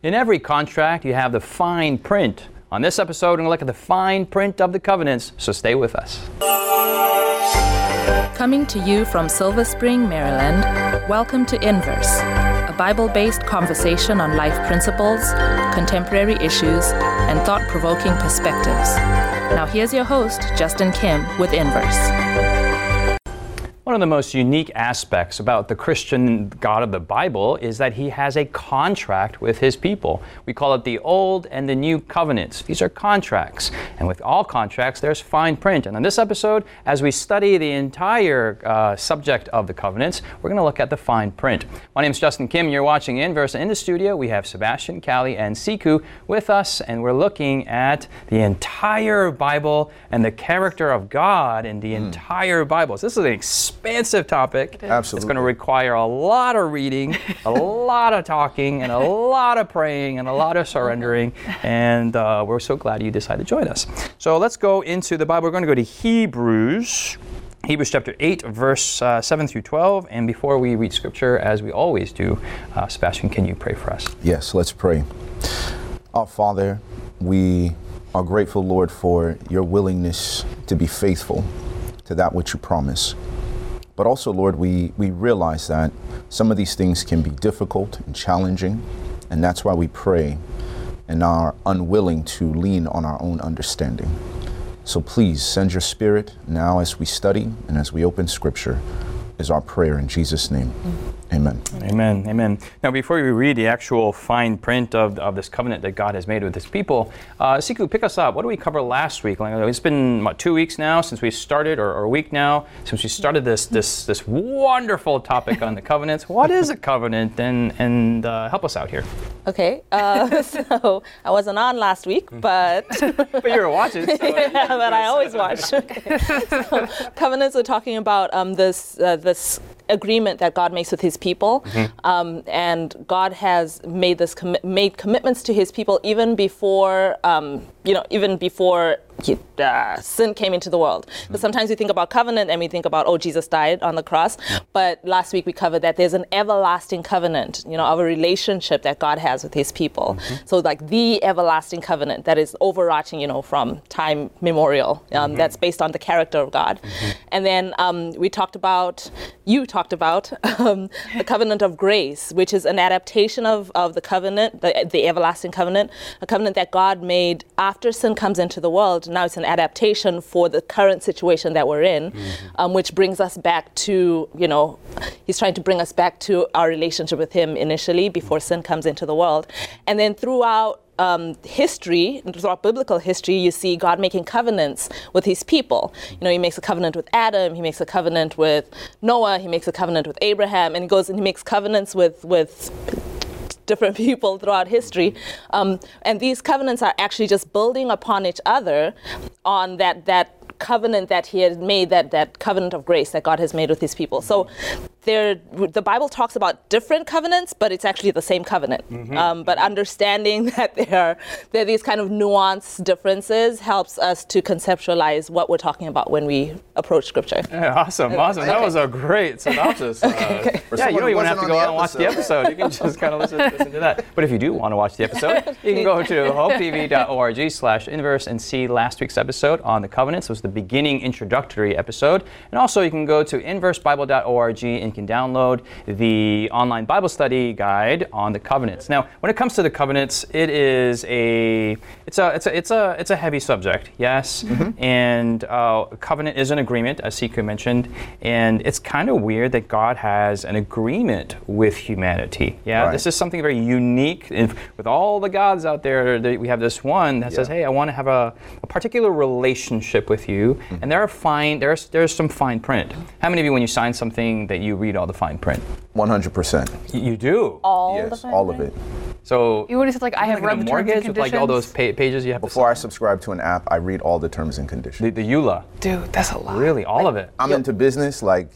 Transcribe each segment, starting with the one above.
In every contract, you have the fine print. On this episode, we're going to look at the fine print of the covenants, so stay with us. Coming to you from Silver Spring, Maryland, welcome to Inverse, a Bible based conversation on life principles, contemporary issues, and thought provoking perspectives. Now, here's your host, Justin Kim, with Inverse. One of the most unique aspects about the Christian God of the Bible is that he has a contract with his people. We call it the Old and the New Covenants. These are contracts. And with all contracts, there's fine print. And in this episode, as we study the entire uh, subject of the covenants, we're going to look at the fine print. My name is Justin Kim. You're watching Inverse. In the studio, we have Sebastian, Callie, and Siku with us, and we're looking at the entire Bible and the character of God in the mm. entire Bible. So this is an expansive topic. Absolutely. It's going to require a lot of reading, a lot of talking, and a lot of praying, and a lot of surrendering. And uh, we're so glad you decided to join us. So let's go into the Bible. We're going to go to Hebrews. Hebrews chapter 8, verse uh, 7 through 12. And before we read scripture, as we always do, uh, Sebastian, can you pray for us? Yes, let's pray. Our Father, we are grateful, Lord, for your willingness to be faithful to that which you promise. But also, Lord, we, we realize that some of these things can be difficult and challenging, and that's why we pray and are unwilling to lean on our own understanding. So please send your spirit now as we study and as we open scripture is our prayer in Jesus' name. Amen. Amen. Amen. Now, before we read the actual fine print of, of this covenant that God has made with his people, uh, Siku, pick us up. What did we cover last week? Like, it's been what, two weeks now since we started, or, or, a week now since we started this this this wonderful topic on the covenants. What is a covenant? And and uh, help us out here. Okay. Uh, so I wasn't on last week, but but you were watching. So yeah, but I always watch. Okay. So, covenants are talking about um, this uh, this agreement that God makes with His people, mm-hmm. um, and God has made this commi- made commitments to His people even before um, you know even before he, uh, sin came into the world. Because mm-hmm. sometimes we think about covenant and we think about, oh, Jesus died on the cross. But last week we covered that there's an everlasting covenant, you know, of a relationship that God has with his people. Mm-hmm. So, like the everlasting covenant that is overarching, you know, from time memorial, um, mm-hmm. that's based on the character of God. Mm-hmm. And then um, we talked about, you talked about um, the covenant of grace, which is an adaptation of, of the covenant, the, the everlasting covenant, a covenant that God made after sin comes into the world now it's an adaptation for the current situation that we're in, mm-hmm. um, which brings us back to, you know, he's trying to bring us back to our relationship with him initially before sin comes into the world. And then throughout um, history, throughout biblical history, you see God making covenants with his people. You know, he makes a covenant with Adam, he makes a covenant with Noah, he makes a covenant with Abraham, and he goes and he makes covenants with, with different people throughout history. Um, and these covenants are actually just building upon each other on that, that covenant that he had made, that, that covenant of grace that God has made with his people. So there, the Bible talks about different covenants, but it's actually the same covenant. Mm-hmm. Um, but understanding that there are, there are these kind of nuanced differences helps us to conceptualize what we're talking about when we approach Scripture. Yeah, awesome, awesome. Okay. That was a great synopsis. Uh, okay. Yeah, you don't even have to go out and watch the episode. You can just kind of listen, listen to that. But if you do want to watch the episode, you can go to hopetv.org slash inverse and see last week's episode on the covenants. It was the beginning introductory episode. And also you can go to inversebible.org and can download the online Bible study guide on the covenants. Now, when it comes to the covenants, it is a it's a it's a it's a it's a heavy subject, yes. Mm-hmm. And uh, covenant is an agreement, as Siku mentioned, and it's kind of weird that God has an agreement with humanity. Yeah, right. this is something very unique. with all the gods out there, we have this one that yeah. says, "Hey, I want to have a, a particular relationship with you," mm-hmm. and there are fine there's there's some fine print. How many of you, when you sign something, that you read all the fine print? 100%. You do? All yes, all of it. So you would have said like I have like read a mortgage with like all those pa- pages you have before I subscribe to an app. I read all the terms and conditions. The, the EULA. Dude, that's a lot. Really, all like, of it. I'm into business. Like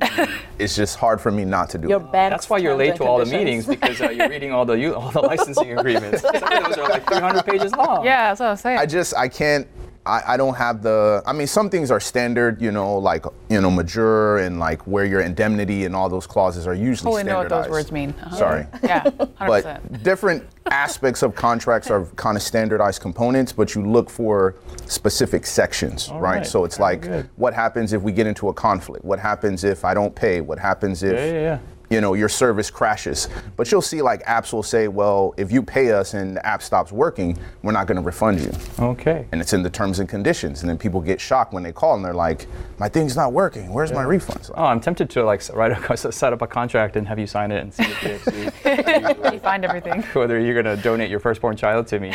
it's just hard for me not to do Your it. That's why you're late to all the meetings because uh, you're reading all the all the licensing agreements. Some of those are like 300 pages long. Yeah, that's what I was saying. I just I can't I, I, don't have the. I mean, some things are standard, you know, like you know, majeure and like where your indemnity and all those clauses are usually. Totally know what those words mean. Uh-huh. Sorry. Yeah. 100%. But different aspects of contracts are kind of standardized components, but you look for specific sections, right? right? So it's Very like, good. what happens if we get into a conflict? What happens if I don't pay? What happens if yeah, yeah, yeah you know, your service crashes. But you'll see like apps will say, well, if you pay us and the app stops working, we're not going to refund you. Okay. And it's in the terms and conditions. And then people get shocked when they call and they're like, my thing's not working. Where's yeah. my refund? oh, I'm tempted to like write a, set up a contract and have you sign it and see if you find everything. Whether you're going to donate your firstborn child to me.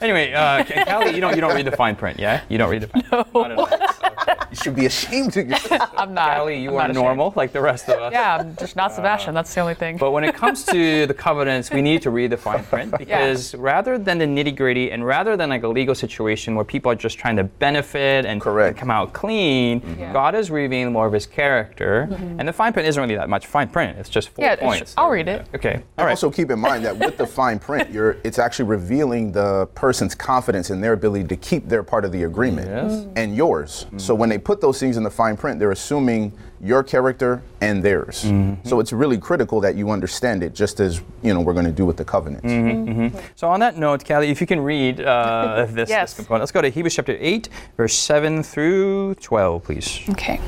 anyway, uh, Callie, you don't you don't read the fine print, yeah? You don't read the fine no. print. No. You should be ashamed of yourself. I'm not. Callie, you I'm are normal like the rest of us. Yeah, I'm just not Sebastian. That's the only thing. But when it comes to the covenants, we need to read the fine print because yeah. rather than the nitty gritty and rather than like a legal situation where people are just trying to benefit and, and come out clean, mm-hmm. God is revealing more of His character. Mm-hmm. And the fine print isn't really that much fine print. It's just four yeah, points. I'll read it. Okay. All and right. Also keep in mind that with the fine print, you're it's actually revealing the person's confidence in their ability to keep their part of the agreement yes. and yours. Mm-hmm. So when they put those things in the fine print, they're assuming your character and theirs. Mm-hmm. So it's really critical that you understand it, just as you know we're going to do with the covenants. Mm-hmm. Mm-hmm. So on that note, Callie, if you can read uh, this, yes. this component, let's go to Hebrews chapter eight, verse seven through twelve, please. Okay.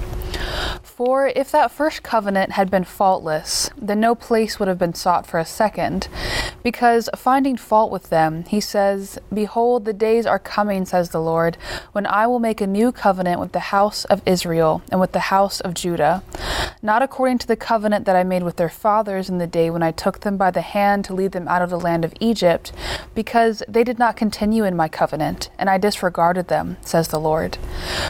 For if that first covenant had been faultless, then no place would have been sought for a second. Because finding fault with them, he says, Behold, the days are coming, says the Lord, when I will make a new covenant with the house of Israel and with the house of Judah, not according to the covenant that I made with their fathers in the day when I took them by the hand to lead them out of the land of Egypt, because they did not continue in my covenant, and I disregarded them, says the Lord.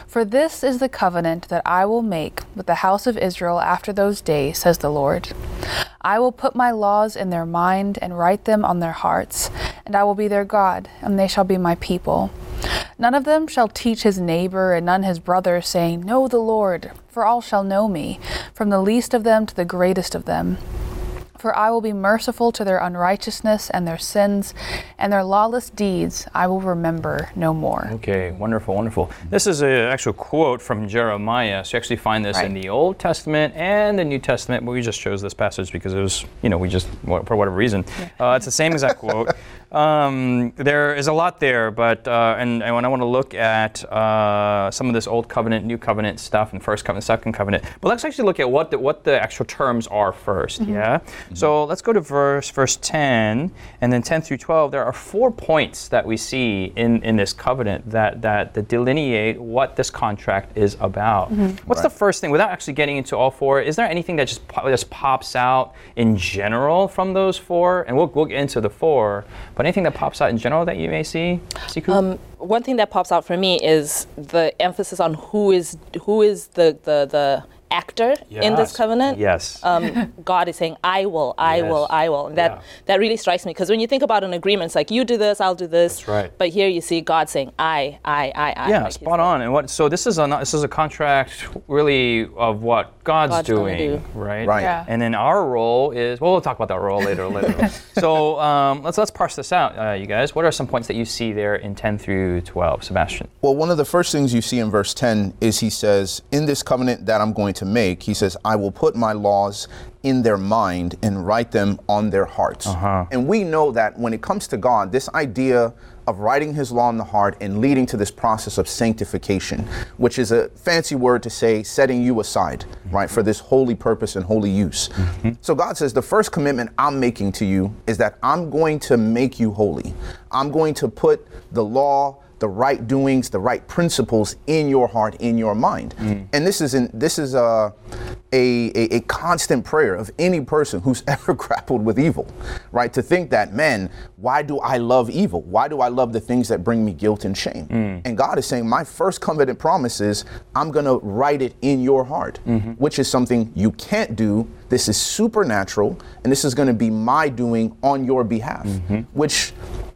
For this is the covenant that I will make with the the house of Israel after those days, says the Lord. I will put my laws in their mind and write them on their hearts, and I will be their God, and they shall be my people. None of them shall teach his neighbor and none his brother, saying, Know the Lord, for all shall know me, from the least of them to the greatest of them. For I will be merciful to their unrighteousness and their sins, and their lawless deeds I will remember no more. Okay, wonderful, wonderful. This is an actual quote from Jeremiah. So you actually find this right. in the Old Testament and the New Testament, but we just chose this passage because it was, you know, we just, for whatever reason. Yeah. Uh, it's the same exact quote. Um, there is a lot there, but uh, and, and when I want to look at uh, some of this old covenant, new covenant stuff, and first covenant, second covenant, but let's actually look at what the, what the actual terms are 1st mm-hmm. Yeah. Mm-hmm. So let's go to verse verse ten, and then ten through twelve. There are four points that we see in, in this covenant that, that that delineate what this contract is about. Mm-hmm. What's right. the first thing? Without actually getting into all four, is there anything that just just pops out in general from those four? And we'll we'll get into the four, but anything that pops out in general that you may see, um, one thing that pops out for me is the emphasis on who is who is the the, the actor yes. in this covenant. Yes. Um, God is saying, "I will, I yes. will, I will." And that yeah. that really strikes me because when you think about an agreement, it's like you do this, I'll do this. That's right. But here you see God saying, "I, I, I, I." Yeah, spot on. And what? So this is a this is a contract really of what God's, God's doing, do. right? Right. Yeah. And then our role is well, we'll talk about that role later. later. so um, let's let's parse this out, uh, you guys. What are some points that you see there in 10 through 12, Sebastian? Well, one of the first things you see in verse 10 is he says, "In this covenant that I'm going to make," he says, "I will put my laws in their mind and write them on their hearts." Uh-huh. And we know that when it comes to God, this idea of writing his law in the heart and leading to this process of sanctification, which is a fancy word to say setting you aside, right, for this holy purpose and holy use. Mm-hmm. So God says, the first commitment I'm making to you is that I'm going to make you holy. I'm going to put the law, the right doings, the right principles in your heart, in your mind. Mm. And this is an, this is a, a, a, a constant prayer of any person who's ever grappled with evil, right? To think that, man, why do I love evil? Why do I love the things that bring me guilt and shame? Mm. And God is saying, my first covenant promise is I'm going to write it in your heart, mm-hmm. which is something you can't do. This is supernatural, and this is going to be my doing on your behalf, mm-hmm. which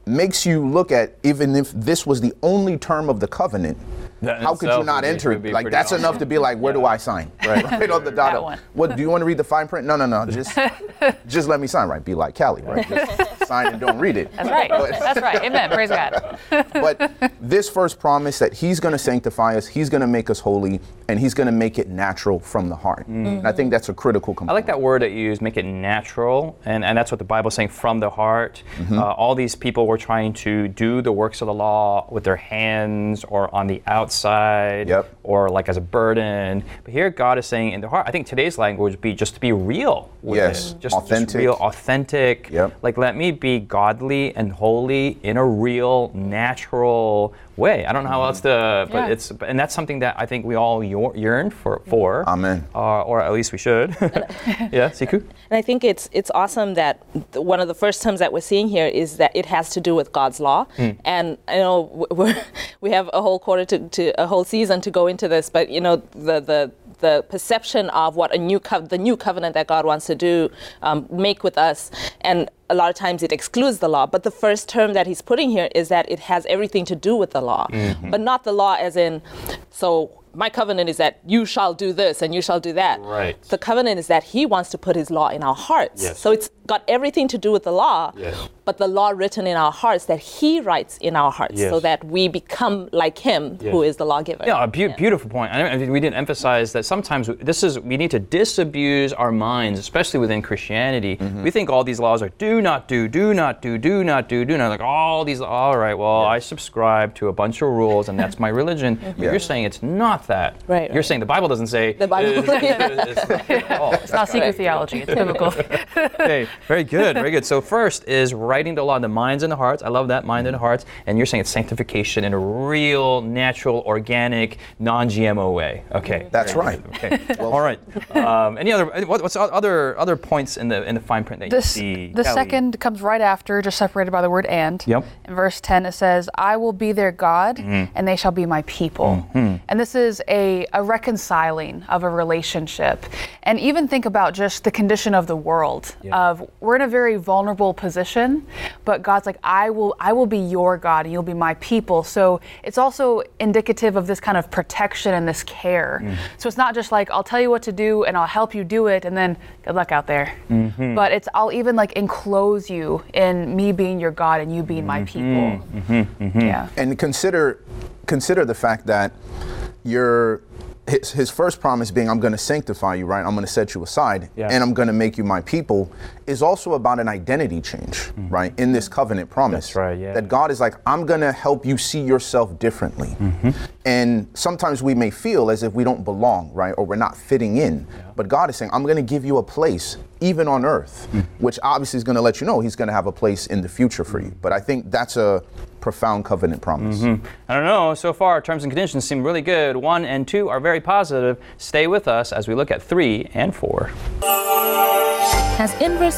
makes you look at even if this was the only term of the covenant, that how could you not enter it? Like that's awesome. enough to be like, where yeah. do I sign? Right, right on the dot. One. What do you want to read the fine print? No, no, no. Just, just let me sign. Right, be like Callie. Right, just sign and don't read it. That's right. But, that's right. Amen. Praise God. but this first promise that He's going to sanctify us, He's going to make us holy, and He's going to make it natural from the heart. Mm-hmm. And I think that's a critical component. I like that word that you use, make it natural, and and that's what the Bible's saying, from the heart. Mm-hmm. Uh, all these people were trying to do the works of the law with their hands or on the outside yep. or like as a burden. But here God is saying in the heart, I think today's language would be just to be real with yes. it. Just, authentic. Just real, authentic. Yep. Like let me be godly and holy in a real, natural way. I don't know how else to, but yeah. it's, and that's something that I think we all yearn for. for Amen. Uh, or at least we should. yeah, Siku? And I think it's, it's awesome that one of the first terms that we're seeing here is that it has to do with God's law. Mm. And I know we we have a whole quarter to, to, a whole season to go into this, but you know, the, the, the perception of what a new co- the new covenant that God wants to do um, make with us, and a lot of times it excludes the law. But the first term that he's putting here is that it has everything to do with the law, mm-hmm. but not the law as in so my covenant is that you shall do this and you shall do that. Right. The covenant is that he wants to put his law in our hearts. Yes. So it's got everything to do with the law, yes. but the law written in our hearts that he writes in our hearts yes. so that we become like him who is the lawgiver. Yeah, a be- yeah. beautiful point. I mean, we didn't emphasize that sometimes this is we need to disabuse our minds, especially within Christianity. Mm-hmm. We think all these laws are do not do, do not do, do not do, do not like all these all right, well, I subscribe to a bunch of rules and that's my religion. But you're saying it's not that. Right. You're saying the Bible doesn't say the Bible. it's, not, it's not secret theology. It's biblical. okay, very good, very good. So first is writing the law in the minds and the hearts. I love that mind and hearts. And you're saying it's sanctification in a real, natural, organic, non-GMO way. Okay. That's right. Okay. well, All right. Um, any other? What, what's other other points in the in the fine print that this, you see? The Callie? second comes right after, just separated by the word and. Yep. In verse 10, it says, "I will be their God, mm-hmm. and they shall be my people." Mm-hmm. And this is a a reconciling of a relationship. And even think about just the condition of the world yeah. of we're in a very vulnerable position, but God's like, I will I will be your God and you'll be my people. So it's also indicative of this kind of protection and this care. Mm. So it's not just like I'll tell you what to do and I'll help you do it and then good luck out there. Mm-hmm. But it's I'll even like enclose you in me being your God and you being my mm-hmm. people. Mm-hmm. Mm-hmm. Yeah. And consider consider the fact that you're his, his first promise being, I'm going to sanctify you, right? I'm going to set you aside yeah. and I'm going to make you my people is also about an identity change, mm-hmm. right? In this covenant promise. That's right, yeah. That God is like, I'm going to help you see yourself differently. Mm-hmm. And sometimes we may feel as if we don't belong, right? Or we're not fitting in. Yeah. But God is saying, I'm going to give you a place, even on earth, mm-hmm. which obviously is going to let you know He's going to have a place in the future for you. But I think that's a profound covenant promise. Mm-hmm. I don't know. So far, terms and conditions seem really good. One and two are very positive. Stay with us as we look at three and four. Has Inverse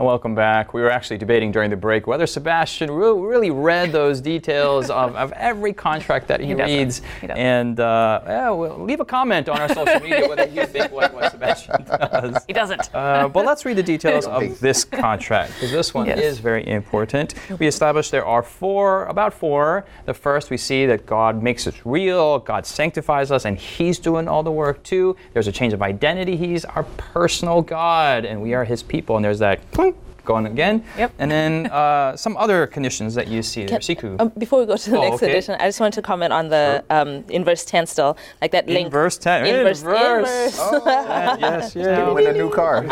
Welcome back. We were actually debating during the break whether Sebastian re- really read those details of, of every contract that he, he reads. He and uh, yeah, well, leave a comment on our social media whether you think what, what Sebastian does. He doesn't. Uh, but let's read the details of this contract because this one yes. is very important. We established there are four, about four. The first, we see that God makes us real, God sanctifies us, and He's doing all the work too. There's a change of identity. He's our personal God, and we are His people. And there's that going again. Yep. And then uh, some other conditions that you see there. Siku. Um, before we go to the oh, next okay. edition, I just wanted to comment on the sure. um, in verse 10 still, like that link. In verse 10. In, verse. Inverse. Oh, yes, yeah. Now win a new car.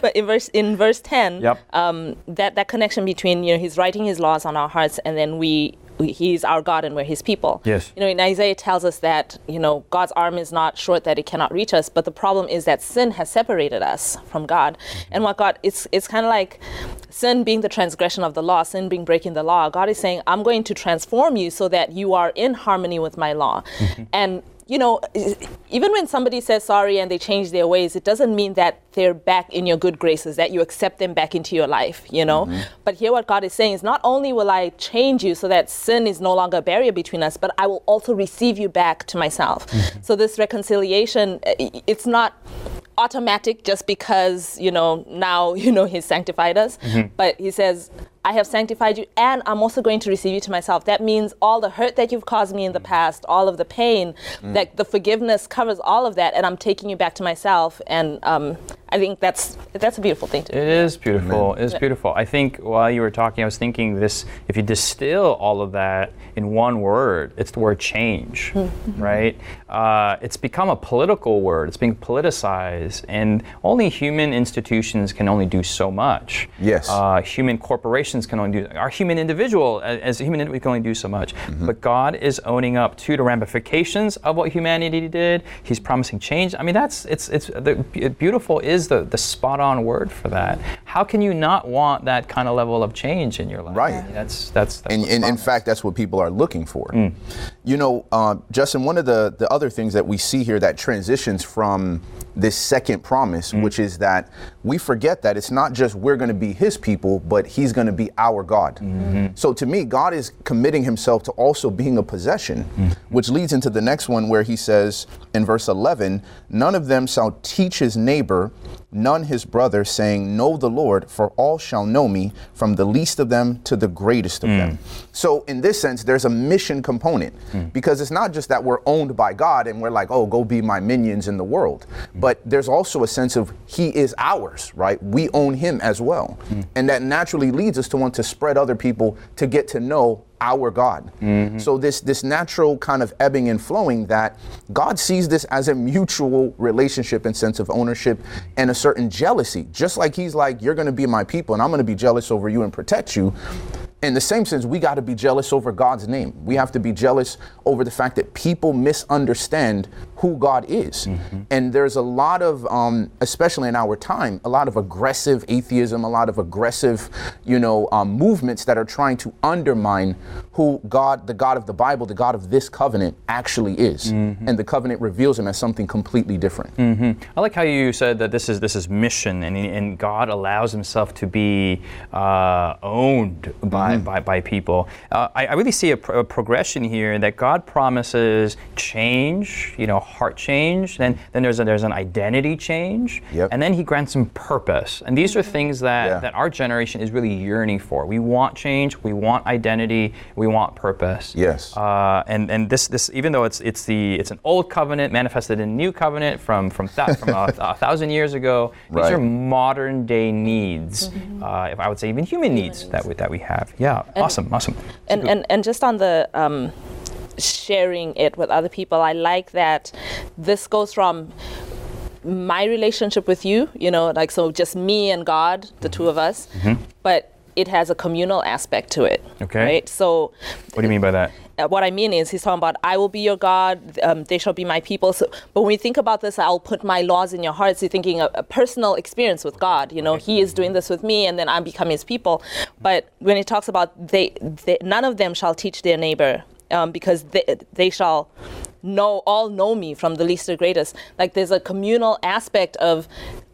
but in verse in verse 10, yep. um, that, that connection between, you know, he's writing his laws on our hearts and then we he's our God and we're his people. Yes. You know, in Isaiah tells us that, you know, God's arm is not short that it cannot reach us, but the problem is that sin has separated us from God. Mm-hmm. And what God it's it's kind of like sin being the transgression of the law, sin being breaking the law. God is saying, I'm going to transform you so that you are in harmony with my law. Mm-hmm. And you know, even when somebody says sorry and they change their ways, it doesn't mean that they're back in your good graces, that you accept them back into your life, you know? Mm-hmm. But here, what God is saying is not only will I change you so that sin is no longer a barrier between us, but I will also receive you back to myself. Mm-hmm. So, this reconciliation, it's not automatic just because you know now you know he's sanctified us mm-hmm. but he says I have sanctified you, and I'm also going to receive you to myself. That means all the hurt that you've caused me in the past, all of the pain, mm. that the forgiveness covers all of that, and I'm taking you back to myself. And um, I think that's that's a beautiful thing to do. It is beautiful. Amen. It is beautiful. I think while you were talking, I was thinking this: if you distill all of that in one word, it's the word change, mm-hmm. right? Uh, it's become a political word. It's being politicized, and only human institutions can only do so much. Yes. Uh, human corporations can only do, our human individual, as a human individual, we can only do so much. Mm-hmm. But God is owning up to the ramifications of what humanity did. He's promising change. I mean, that's, it's, it's, the, beautiful is the, the spot on word for that. How can you not want that kind of level of change in your life? Right. I mean, that's, that's, that's and, and in fact, that's what people are looking for. Mm. You know, uh, Justin, one of the, the other things that we see here that transitions from this second promise, mm. which is that we forget that it's not just we're going to be his people, but he's going to be our God. Mm-hmm. So to me, God is committing himself to also being a possession, mm-hmm. which leads into the next one where he says in verse 11, none of them shall teach his neighbor none his brother, saying, Know the Lord, for all shall know me, from the least of them to the greatest of mm. them. So, in this sense, there's a mission component mm. because it's not just that we're owned by God and we're like, oh, go be my minions in the world, mm. but there's also a sense of He is ours, right? We own Him as well. Mm. And that naturally leads us to want to spread other people to get to know our God. Mm-hmm. So this this natural kind of ebbing and flowing that God sees this as a mutual relationship and sense of ownership and a certain jealousy. Just like he's like you're going to be my people and I'm going to be jealous over you and protect you in the same sense, we got to be jealous over God's name. We have to be jealous over the fact that people misunderstand who God is. Mm-hmm. And there's a lot of, um, especially in our time, a lot of aggressive atheism, a lot of aggressive, you know, um, movements that are trying to undermine who God, the God of the Bible, the God of this covenant, actually is. Mm-hmm. And the covenant reveals him as something completely different. Mm-hmm. I like how you said that this is this is mission, and, and God allows Himself to be uh, owned by mm-hmm. by, by people. Uh, I, I, really see a, a, progression here that God promises change, you know, heart change. Then then there's a, there's an identity change, yep. and then He grants him purpose. And these are things that yeah. that our generation is really yearning for. We want change. We want identity. We want purpose. Yes. Uh, and and this this even though it's it's the it's an old covenant manifested in new covenant from from th- from a, a, thousand years ago. These right. are modern day needs. Mm-hmm. Uh, if I would say even human, human needs, needs, that we that we have. Yeah. And, awesome. Awesome. And, and and just on the um, sharing it with other people. I like that this goes from my relationship with you, you know, like so just me and God, the two of us, mm-hmm. but it has a communal aspect to it. Okay. Right? So What do you mean by that? Uh, what I mean is he's talking about I will be your God, um, they shall be my people. So, but when we think about this, I'll put my laws in your hearts. You're thinking a, a personal experience with God. You know, He is doing this with me, and then I'm becoming His people. But when he talks about they, they none of them shall teach their neighbor um, because they, they shall know all know me from the least to greatest like there's a communal aspect of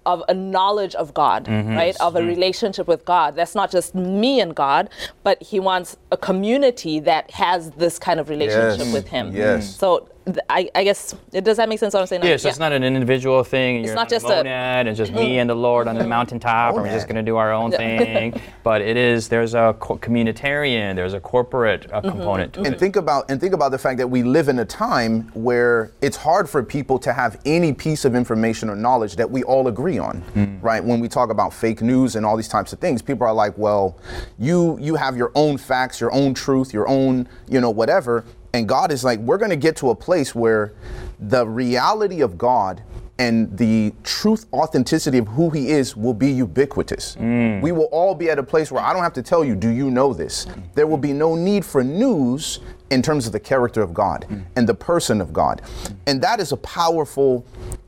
of a knowledge of God, mm-hmm. right? Of a mm-hmm. relationship with God. That's not just me and God, but He wants a community that has this kind of relationship yes. with Him. Yes. So I, I, guess it does that make sense? What I'm saying? Yeah, so yeah. it's not an individual thing. It's You're not just a monad, a, and just me and the Lord on the mountaintop, and we're just going to do our own thing. but it is there's a co- communitarian, there's a corporate uh, mm-hmm. component to and it. And think about and think about the fact that we live in a time where it's hard for people to have any piece of information or knowledge that we all agree on, mm. right? When we talk about fake news and all these types of things, people are like, well, you you have your own facts, your own truth, your own you know whatever and God is like, we're going to get to a place where the reality of God and the truth authenticity of who he is will be ubiquitous. Mm. We will all be at a place where I don't have to tell you, do you know this? There will be no need for news in terms of the character of God mm. and the person of God. And that is a powerful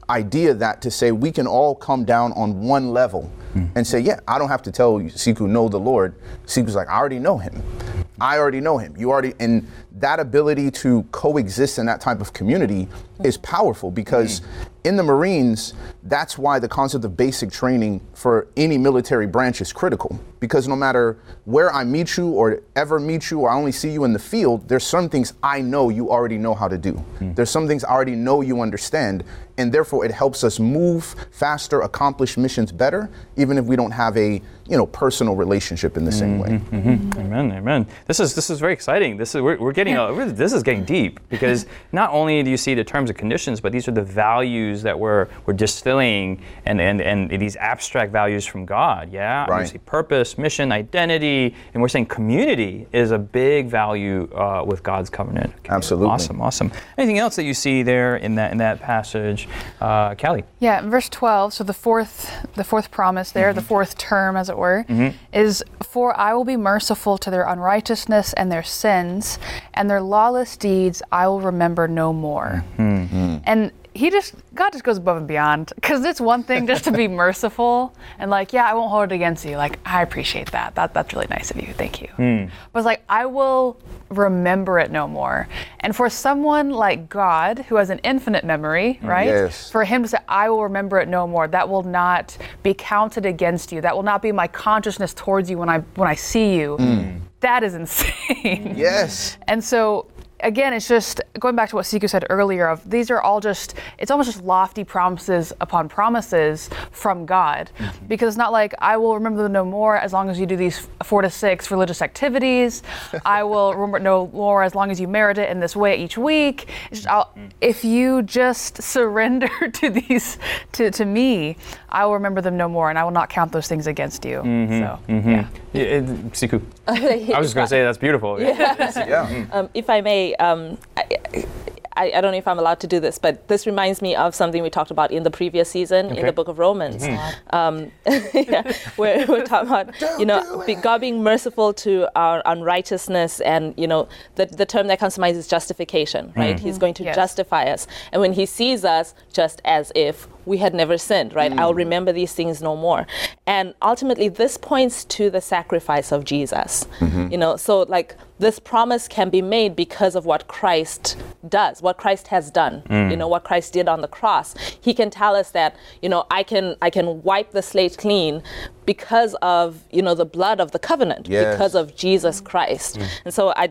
idea that to say we can all come down on one level mm. and say, yeah, I don't have to tell you, Siku, know the Lord. Siku's like, I already know him. I already know him. You already, and that ability to coexist in that type of community is powerful because mm. in the Marines, that's why the concept of basic training for any military branch is critical. Because no matter where I meet you or ever meet you or I only see you in the field, there's some things I know you already know how to do. Mm. There's some things I already know you understand. And therefore it helps us move faster, accomplish missions better, even if we don't have a you know personal relationship in the same way. Mm-hmm, mm-hmm. Amen, amen. This is this is very exciting. This is we're, we're getting a, this is getting deep because not only do you see the terms and conditions, but these are the values that we're we're distilling and and, and these abstract values from God. Yeah, right. See purpose, mission, identity, and we're saying community is a big value uh, with God's covenant. Okay. Absolutely. Awesome, awesome. Anything else that you see there in that in that passage, uh, Callie? Yeah, verse twelve. So the fourth the fourth promise there, mm-hmm. the fourth term, as it were, mm-hmm. is for I will be merciful to their unrighteousness and their sins, and their lawless deeds I will remember no more. Mm-hmm. And he just God just goes above and beyond. Because it's one thing just to be merciful and like yeah I won't hold it against you. Like I appreciate that. That that's really nice of you. Thank you. Mm. but it's like I will remember it no more. And for someone like God who has an infinite memory hmm. right? Yes. for him to say I will remember it no more that will not be counted against you. That will not be my consciousness towards you when I when I see you. Mm. that is insane. Yes. And so again, it's just going back to what Siku said earlier of these are all just it's almost just lofty promises upon promises from God. Mm-hmm. Because it's not like I will remember them no more as long as you do these four to six religious activities. I will remember no more as long as you merit it in this way each week. Just, mm-hmm. if you just surrender to these to, to me, I will remember them no more and I will not count those things against you. Mm-hmm. So mm-hmm. yeah. yeah it, Siku. I was just going to say that's beautiful. Yeah. yeah. Um, if I may um, I, I, I, don't know if I'm allowed to do this, but this reminds me of something we talked about in the previous season okay. in the book of Romans, mm-hmm. um, yeah, where we're talking about, don't you know, be, God being merciful to our unrighteousness, and you know, the, the term that comes to mind is justification, right? Mm-hmm. He's going to yes. justify us, and when He sees us just as if we had never sinned, right? Mm. I'll remember these things no more. And ultimately, this points to the sacrifice of Jesus. Mm-hmm. You know, so like this promise can be made because of what Christ does, what Christ has done. Mm. You know, what Christ did on the cross. He can tell us that, you know, I can I can wipe the slate clean because of you know the blood of the covenant yes. because of Jesus Christ. Mm. And so I,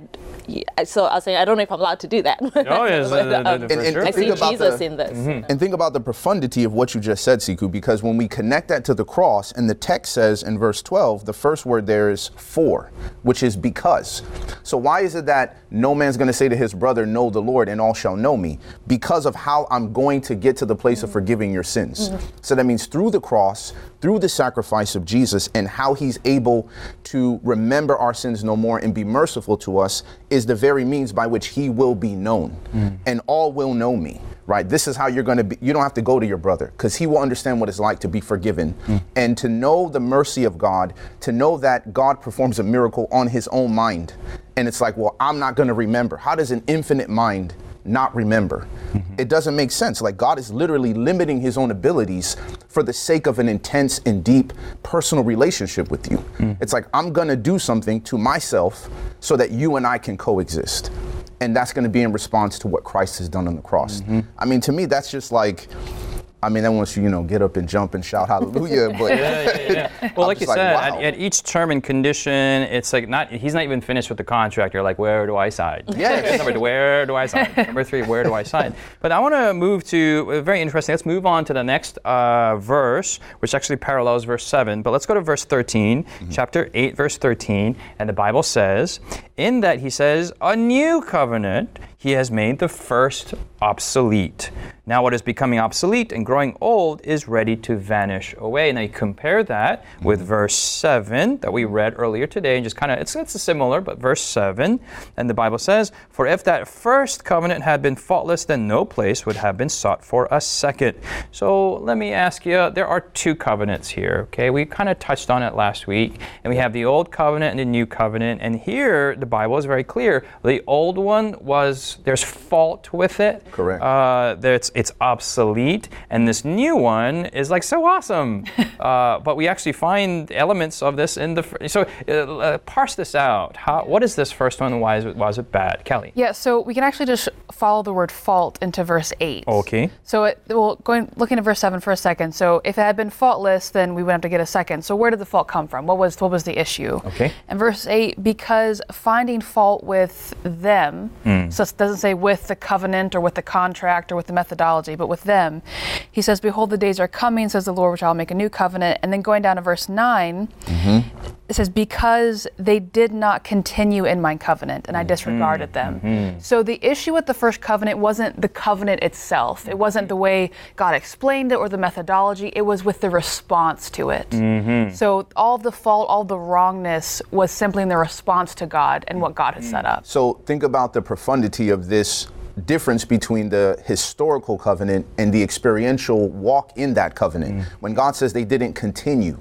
so I was saying I don't know if I'm allowed to do that. Oh yes, but, um, and, and, I see Jesus the, in this. Mm-hmm. And think about the profundity of what you just said, Siku, because when we connect that to the cross, and the text says in verse 12, the first word there is for, which is because. So why is it that no man's going to say to his brother, "Know the Lord, and all shall know me," because of how I'm going to get to the place mm-hmm. of forgiving your sins. Mm-hmm. So that means through the cross, through the sacrifice of Jesus and how he's able to remember our sins no more and be merciful to us is the very means by which he will be known. Mm. And all will know me, right? This is how you're going to be. You don't have to go to your brother because he will understand what it's like to be forgiven mm. and to know the mercy of God, to know that God performs a miracle on his own mind. And it's like, well, I'm not going to remember. How does an infinite mind not remember. Mm-hmm. It doesn't make sense. Like God is literally limiting his own abilities for the sake of an intense and deep personal relationship with you. Mm-hmm. It's like I'm going to do something to myself so that you and I can coexist. And that's going to be in response to what Christ has done on the cross. Mm-hmm. I mean, to me, that's just like I mean, that wants you, you know, get up and jump and shout hallelujah. But yeah, yeah, yeah. well, like you like, said, wow. at, at, each term and condition, it's like not he's not even finished with the contract. You're like, where do I sign? Yes. Number two, where do I sign? Number three, where do I sign? But I want to move to uh, very interesting. Let's move on to the next uh, verse, which actually parallels verse seven. But let's go to verse 13, mm-hmm. chapter eight, verse 13, and the Bible says, in that he says, a new covenant he has made the first obsolete. Now, what is becoming obsolete and growing old is ready to vanish away. Now, you compare that with verse 7 that we read earlier today, and just kind of, it's, it's similar, but verse 7, and the Bible says, For if that first covenant had been faultless, then no place would have been sought for a second. So, let me ask you there are two covenants here, okay? We kind of touched on it last week, and we have the old covenant and the new covenant, and here the Bible is very clear. The old one was there's there's fault with it. Correct. Uh, it's it's obsolete, and this new one is like so awesome. uh, but we actually find elements of this in the fr- so uh, uh, parse this out. How what is this first one? Why is it, why is it bad, Callie? Yeah, so we can actually just follow the word fault into verse eight. Okay. So it well going looking at verse seven for a second. So if it had been faultless, then we would have to get a second. So where did the fault come from? What was what was the issue? Okay. And verse eight, because finding fault with them, so it doesn't say with the covenant or with the contract or with the methodology, but with them, he says, Behold, the days are coming, says the Lord, which I'll make a new covenant. And then going down to verse 9, mm-hmm. It says, Because they did not continue in my covenant and I mm-hmm. disregarded them. Mm-hmm. So the issue with the first covenant wasn't the covenant itself, it wasn't the way God explained it or the methodology, it was with the response to it. Mm-hmm. So all the fault, all the wrongness was simply in the response to God and what God had set up. So think about the profundity of this difference between the historical covenant and the experiential walk in that covenant. When God says they didn't continue,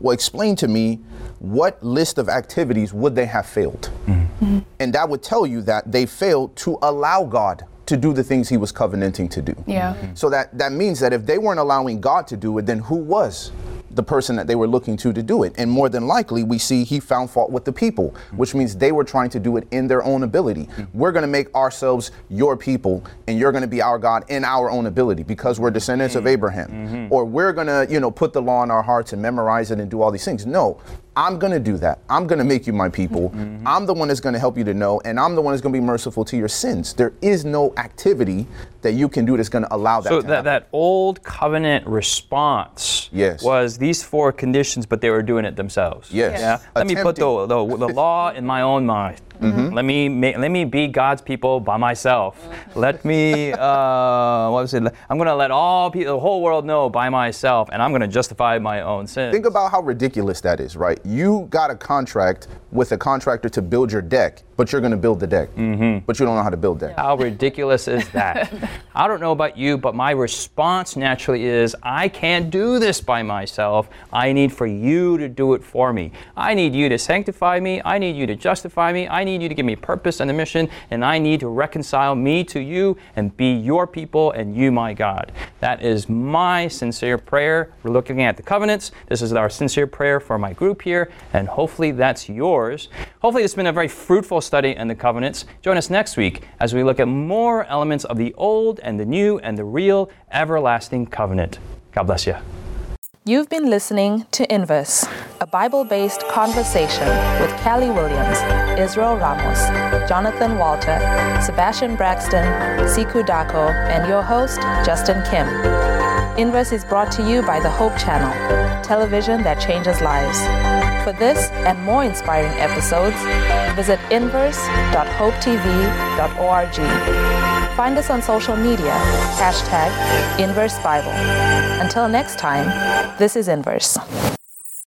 well, explain to me what list of activities would they have failed? Mm-hmm. And that would tell you that they failed to allow God to do the things he was covenanting to do. Yeah. Mm-hmm. So that, that means that if they weren't allowing God to do it, then who was? the person that they were looking to to do it. And more than likely, we see he found fault with the people, mm-hmm. which means they were trying to do it in their own ability. We're going to make ourselves your people, and you're going to be our God in our own ability because we're descendants of Abraham. Or we're going to, you know, put the law in our hearts and memorize it and do all these things. No, I'm going to do that. I'm going to make you my people. Mm-hmm. I'm the one that's going to help you to know, and I'm the one that's going to be merciful to your sins. There is no activity that you can do that's going to allow that So to that, happen. that old covenant response Yes. was these four conditions, but they were doing it themselves. Yes. Yeah. Let me put the, the, the law in my own mind. Let me ma- let me be God's people by myself. Let me uh, what was it? I'm to let all people, the whole world know by myself, and I'm to justify my own sins. Think about how ridiculous that is, right? You got a contract with a contractor to build your deck, but you're going to build the deck, mm-hmm. but you don't know how to build deck. How ridiculous is that? I don't know about you, but my response naturally is I can't do this by myself. I need for you to do it for me. I need you to sanctify me. I need you to justify me. I need you to give me purpose and a mission, and I need to reconcile me to you and be your people and you my God. That is my sincere prayer. We're looking at the covenants. This is our sincere prayer for my group here, and hopefully that's yours. Hopefully, it's been a very fruitful study and the covenants. Join us next week as we look at more elements of the old and the new and the real everlasting covenant. God bless you. You've been listening to Inverse, a Bible based conversation with Callie Williams, Israel Ramos, Jonathan Walter, Sebastian Braxton, Siku Dako, and your host, Justin Kim. Inverse is brought to you by the Hope Channel, television that changes lives. For this and more inspiring episodes, visit inverse.hopetv.org. Find us on social media, hashtag Inverse Bible. Until next time, this is Inverse.